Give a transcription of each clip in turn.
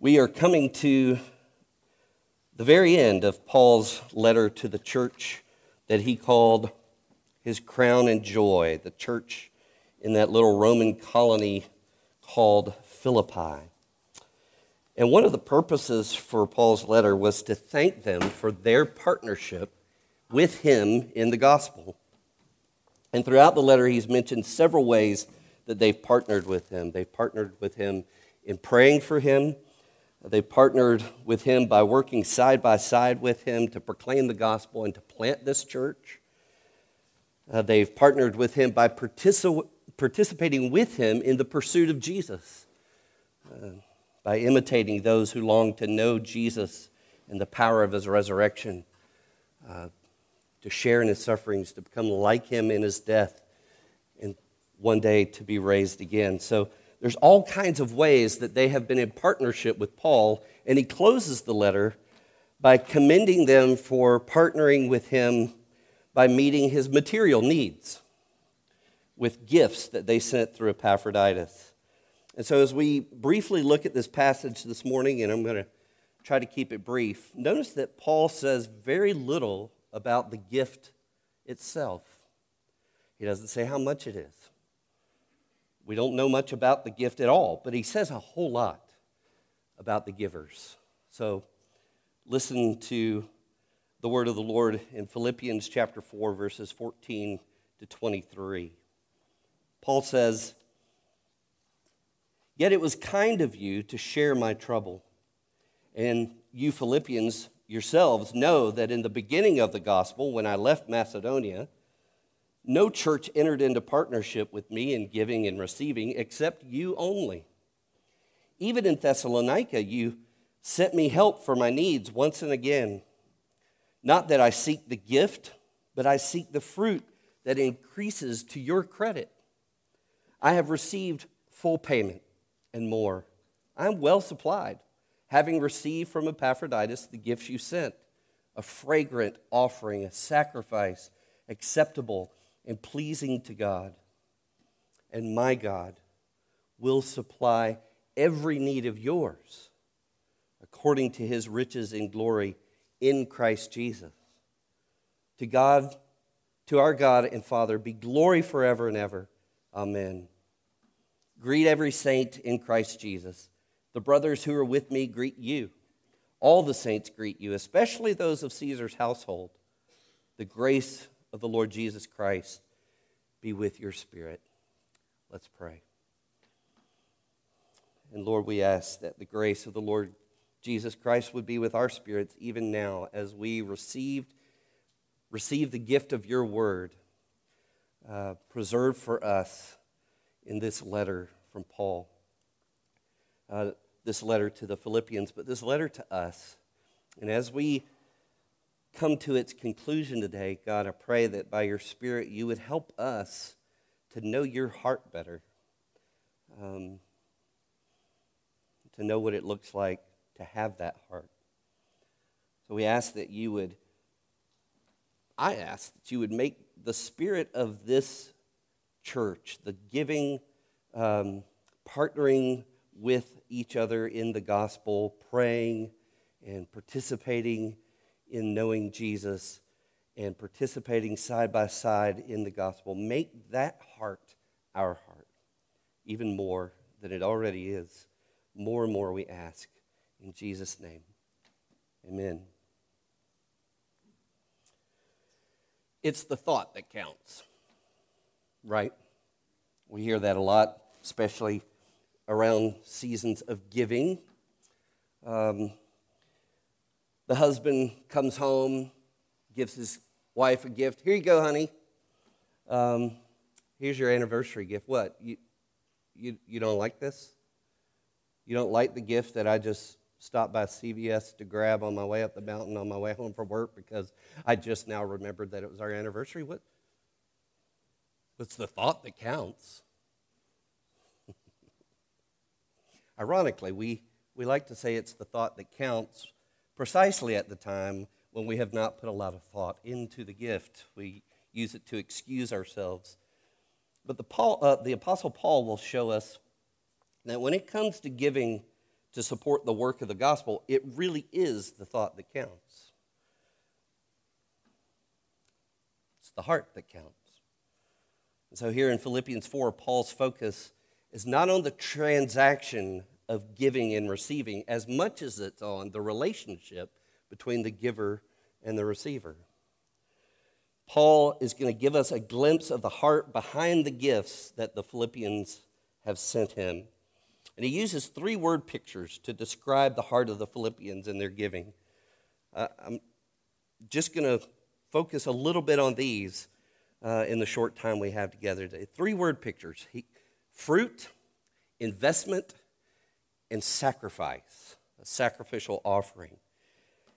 We are coming to the very end of Paul's letter to the church that he called his crown and joy, the church in that little Roman colony called Philippi. And one of the purposes for Paul's letter was to thank them for their partnership with him in the gospel. And throughout the letter, he's mentioned several ways that they've partnered with him. They've partnered with him in praying for him, they partnered with him by working side by side with him to proclaim the gospel and to plant this church. Uh, they've partnered with him by partici- participating with him in the pursuit of Jesus, uh, by imitating those who long to know Jesus and the power of his resurrection, uh, to share in his sufferings, to become like him in his death, and one day to be raised again. So there's all kinds of ways that they have been in partnership with Paul, and he closes the letter by commending them for partnering with him by meeting his material needs with gifts that they sent through Epaphroditus. And so, as we briefly look at this passage this morning, and I'm going to try to keep it brief, notice that Paul says very little about the gift itself. He doesn't say how much it is. We don't know much about the gift at all, but he says a whole lot about the givers. So listen to the word of the Lord in Philippians chapter 4, verses 14 to 23. Paul says, Yet it was kind of you to share my trouble. And you Philippians yourselves know that in the beginning of the gospel, when I left Macedonia, no church entered into partnership with me in giving and receiving except you only. Even in Thessalonica, you sent me help for my needs once and again. Not that I seek the gift, but I seek the fruit that increases to your credit. I have received full payment and more. I'm well supplied, having received from Epaphroditus the gifts you sent a fragrant offering, a sacrifice acceptable and pleasing to God. And my God will supply every need of yours according to his riches in glory in Christ Jesus. To God, to our God and Father, be glory forever and ever. Amen. Greet every saint in Christ Jesus. The brothers who are with me greet you. All the saints greet you, especially those of Caesar's household. The grace of the Lord Jesus Christ be with your spirit. Let's pray. And Lord, we ask that the grace of the Lord Jesus Christ would be with our spirits even now as we received, receive the gift of your word uh, preserved for us in this letter from Paul. Uh, this letter to the Philippians, but this letter to us. And as we come to its conclusion today, God, I pray that by your Spirit you would help us to know your heart better, um, to know what it looks like to have that heart. So we ask that you would, I ask that you would make the spirit of this church, the giving, um, partnering with each other in the gospel, praying and participating in knowing Jesus and participating side by side in the gospel. Make that heart our heart, even more than it already is. More and more we ask. In Jesus' name, amen. It's the thought that counts, right? We hear that a lot, especially around seasons of giving. Um, the husband comes home, gives his wife a gift. Here you go, honey. Um, here's your anniversary gift. What? You, you, you don't like this? You don't like the gift that I just stopped by CVS to grab on my way up the mountain on my way home from work because I just now remembered that it was our anniversary? What? It's the thought that counts. Ironically, we, we like to say it's the thought that counts precisely at the time when we have not put a lot of thought into the gift. We use it to excuse ourselves. But the, Paul, uh, the Apostle Paul will show us that when it comes to giving to support the work of the gospel, it really is the thought that counts. It's the heart that counts. And so here in Philippians 4, Paul's focus is not on the transaction of giving and receiving as much as it's on the relationship between the giver and the receiver. Paul is going to give us a glimpse of the heart behind the gifts that the Philippians have sent him. And he uses three word pictures to describe the heart of the Philippians and their giving. Uh, I'm just going to focus a little bit on these uh, in the short time we have together today. Three word pictures he, fruit, investment, and sacrifice, a sacrificial offering.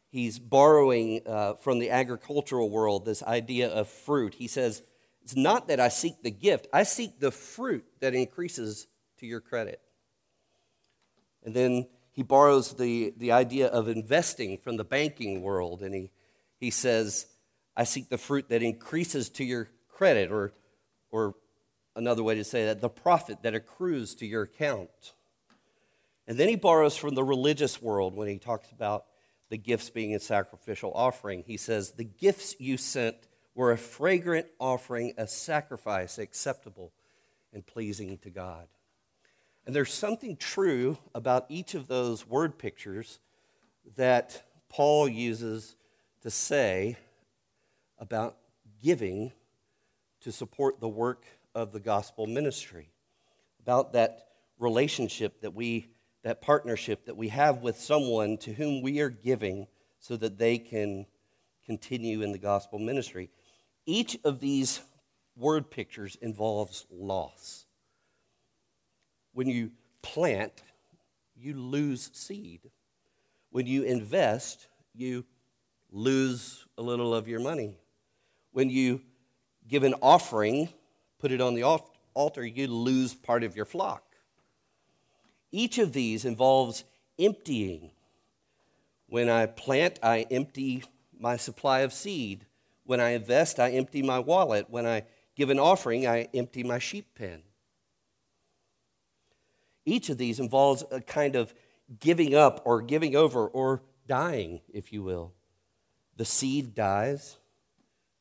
He's borrowing uh, from the agricultural world this idea of fruit. He says, It's not that I seek the gift, I seek the fruit that increases to your credit. And then he borrows the, the idea of investing from the banking world, and he, he says, I seek the fruit that increases to your credit, or, or another way to say that, the profit that accrues to your account. And then he borrows from the religious world when he talks about the gifts being a sacrificial offering. He says, The gifts you sent were a fragrant offering, a sacrifice acceptable and pleasing to God. And there's something true about each of those word pictures that Paul uses to say about giving to support the work of the gospel ministry, about that relationship that we that partnership that we have with someone to whom we are giving so that they can continue in the gospel ministry. Each of these word pictures involves loss. When you plant, you lose seed. When you invest, you lose a little of your money. When you give an offering, put it on the altar, you lose part of your flock. Each of these involves emptying. When I plant, I empty my supply of seed. When I invest, I empty my wallet. When I give an offering, I empty my sheep pen. Each of these involves a kind of giving up or giving over or dying, if you will. The seed dies,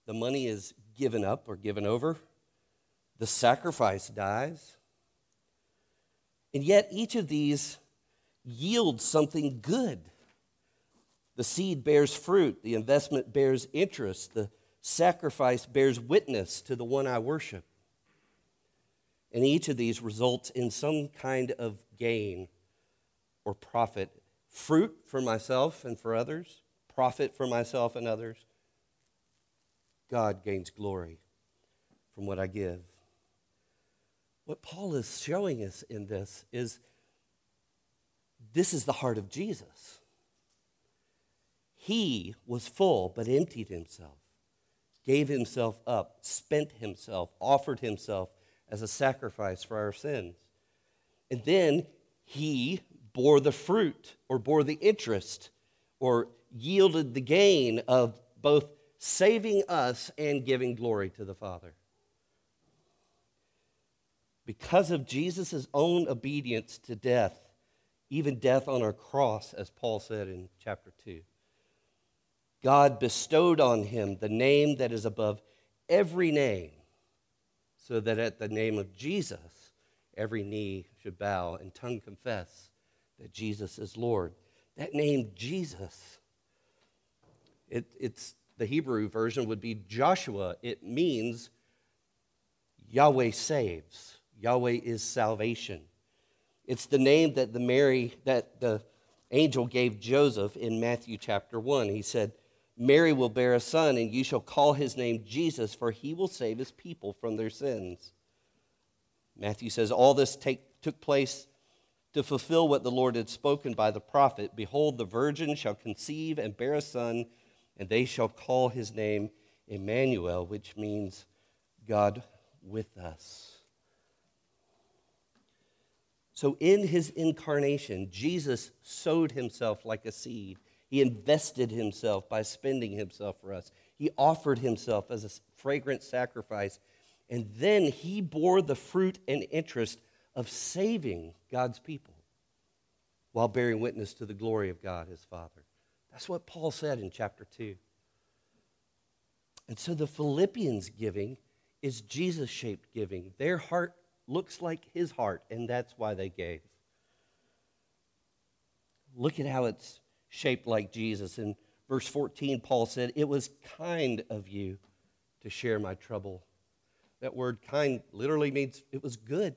the money is given up or given over, the sacrifice dies, and yet, each of these yields something good. The seed bears fruit, the investment bears interest, the sacrifice bears witness to the one I worship. And each of these results in some kind of gain or profit fruit for myself and for others, profit for myself and others. God gains glory from what I give. What Paul is showing us in this is this is the heart of Jesus. He was full but emptied himself, gave himself up, spent himself, offered himself as a sacrifice for our sins. And then he bore the fruit or bore the interest or yielded the gain of both saving us and giving glory to the Father because of Jesus' own obedience to death, even death on our cross, as Paul said in chapter 2. God bestowed on him the name that is above every name, so that at the name of Jesus, every knee should bow and tongue confess that Jesus is Lord. That name, Jesus, it, it's the Hebrew version would be Joshua. It means Yahweh saves. Yahweh is salvation. It's the name that the Mary that the angel gave Joseph in Matthew chapter 1. He said, Mary will bear a son, and you shall call his name Jesus, for he will save his people from their sins. Matthew says, All this take, took place to fulfill what the Lord had spoken by the prophet Behold, the virgin shall conceive and bear a son, and they shall call his name Emmanuel, which means God with us. So, in his incarnation, Jesus sowed himself like a seed. He invested himself by spending himself for us. He offered himself as a fragrant sacrifice. And then he bore the fruit and interest of saving God's people. while bearing witness to the glory of God his Father. That's what Paul said in chapter 2. And so the Philippians giving is Jesus shaped giving. Their heart looks like his heart, and that's why they gave. Look at how it's shaped like Jesus. In verse 14, Paul said, It was kind of you to share my trouble. That word kind literally means it was good.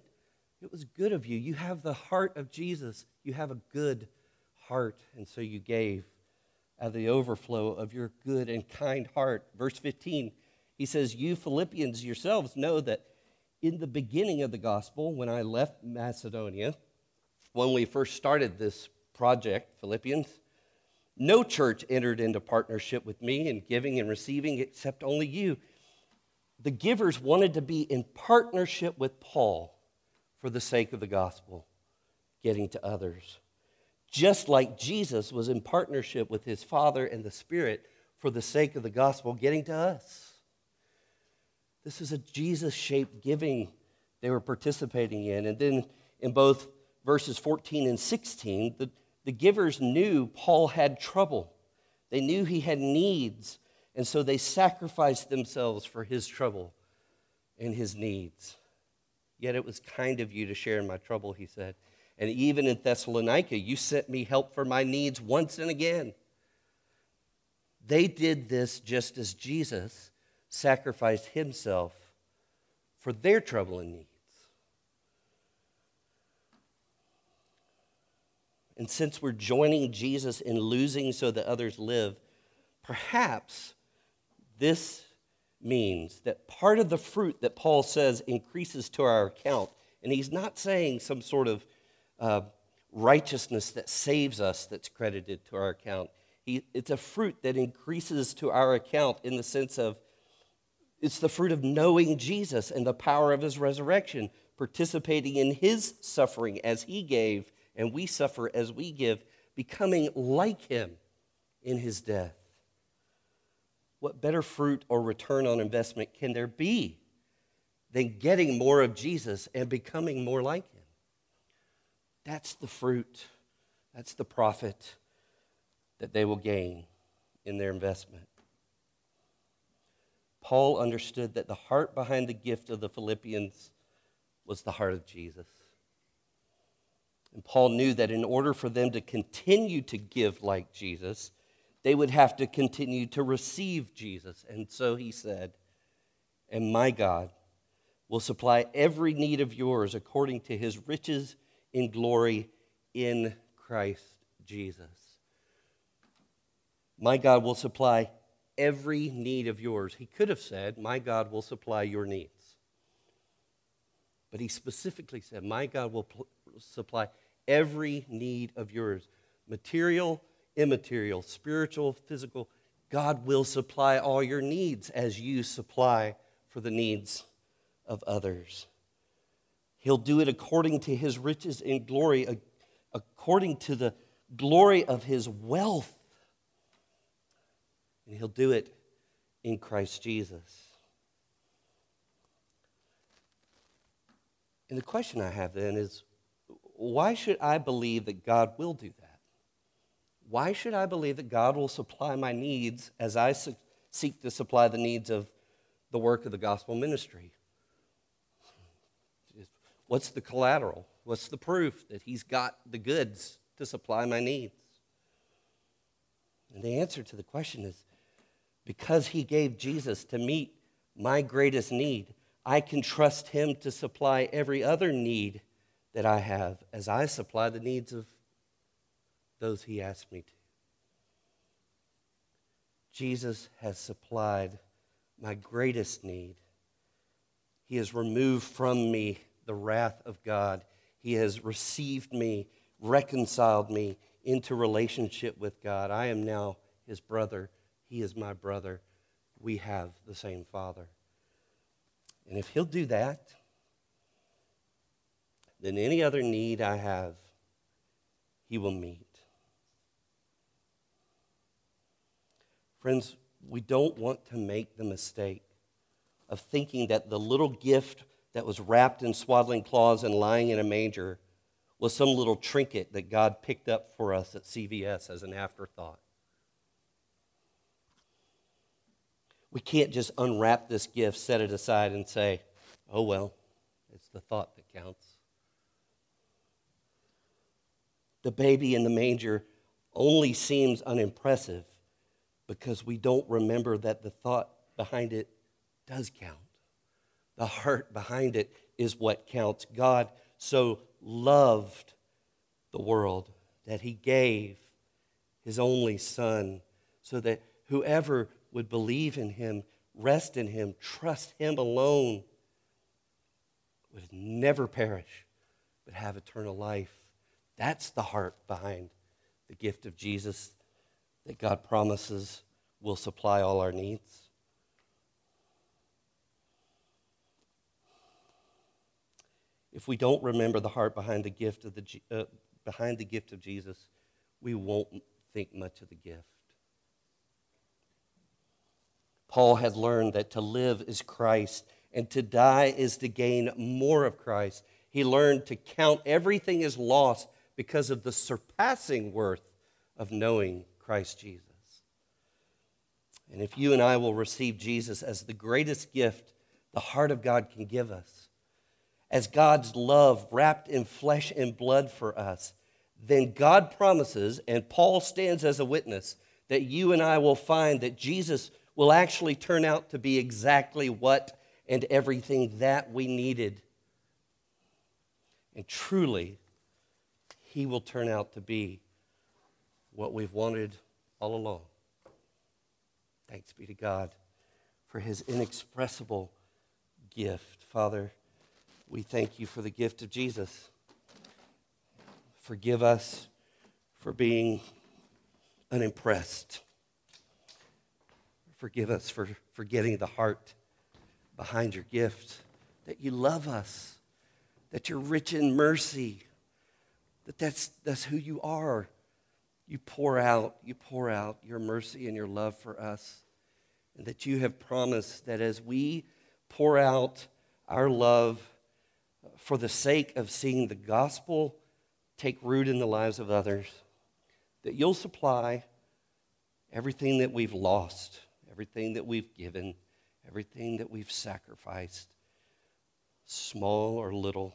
It was good of you. You have the heart of Jesus. You have a good heart. And so you gave out of the overflow of your good and kind heart. Verse 15, he says, You Philippians yourselves know that in the beginning of the gospel, when I left Macedonia, when we first started this project, Philippians, no church entered into partnership with me in giving and receiving except only you. The givers wanted to be in partnership with Paul for the sake of the gospel, getting to others. Just like Jesus was in partnership with his Father and the Spirit for the sake of the gospel, getting to us. This is a Jesus shaped giving they were participating in. And then in both verses 14 and 16, the, the givers knew Paul had trouble. They knew he had needs, and so they sacrificed themselves for his trouble and his needs. Yet it was kind of you to share in my trouble, he said. And even in Thessalonica, you sent me help for my needs once and again. They did this just as Jesus sacrificed himself for their trouble and needs. And since we're joining Jesus in losing so that others live, perhaps this means that part of the fruit that Paul says increases to our account, and he's not saying some sort of uh, righteousness that saves us that's credited to our account. He, it's a fruit that increases to our account in the sense of it's the fruit of knowing Jesus and the power of his resurrection, participating in his suffering as he gave, and we suffer as we give, becoming like him in his death what better fruit or return on investment can there be than getting more of Jesus and becoming more like him? That's the fruit, that's the profit that they will gain in their investment. Paul understood that the heart behind the gift of the Philippians was the heart of Jesus. And Paul knew that in order for them to continue to give like Jesus, they would have to continue to receive Jesus. And so he said, And my God will supply every need of yours according to his riches in glory in Christ Jesus. My God will supply every need of yours. He could have said, My God will supply your needs. But he specifically said, My God will pl- supply every need of yours material, immaterial, spiritual, physical. God will supply all your needs as you supply for the needs of others. He'll do it according to his riches in glory, according to the glory of his wealth. And he'll do it in Christ Jesus. And the question I have then is why should I believe that God will do that? Why should I believe that God will supply my needs as I seek to supply the needs of the work of the gospel ministry? What's the collateral? What's the proof that He's got the goods to supply my needs? And the answer to the question is because He gave Jesus to meet my greatest need, I can trust Him to supply every other need that I have as I supply the needs of those he asked me to. Jesus has supplied my greatest need. He has removed from me the wrath of God. He has received me, reconciled me into relationship with God. I am now his brother. He is my brother. We have the same Father. And if he'll do that, then any other need I have, he will meet. Friends, we don't want to make the mistake of thinking that the little gift that was wrapped in swaddling cloths and lying in a manger was some little trinket that God picked up for us at CVS as an afterthought. We can't just unwrap this gift, set it aside, and say, oh, well, it's the thought that counts. The baby in the manger only seems unimpressive because we don't remember that the thought behind it does count. The heart behind it is what counts. God so loved the world that he gave his only son so that whoever would believe in him, rest in him, trust him alone, would never perish, but have eternal life. That's the heart behind the gift of Jesus that God promises will supply all our needs. if we don't remember the heart behind the gift of the, uh, behind the gift of Jesus, we won't think much of the gift. Paul had learned that to live is Christ and to die is to gain more of Christ. He learned to count everything as lost because of the surpassing worth of knowing Christ Jesus. And if you and I will receive Jesus as the greatest gift the heart of God can give us, as God's love wrapped in flesh and blood for us, then God promises, and Paul stands as a witness, that you and I will find that Jesus will actually turn out to be exactly what and everything that we needed. And truly, he will turn out to be what we've wanted all along. Thanks be to God for his inexpressible gift. Father, we thank you for the gift of Jesus. Forgive us for being unimpressed. Forgive us for forgetting the heart behind your gift, that you love us, that you're rich in mercy, that that's, that's who you are. You pour out, you pour out your mercy and your love for us, and that you have promised that as we pour out our love for the sake of seeing the gospel take root in the lives of others, that you'll supply everything that we've lost, everything that we've given, everything that we've sacrificed, small or little,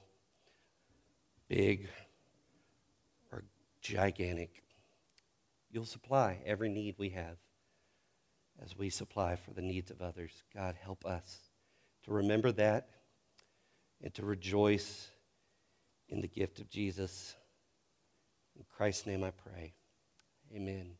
big or gigantic. You'll supply every need we have as we supply for the needs of others. God, help us to remember that and to rejoice in the gift of Jesus. In Christ's name I pray. Amen.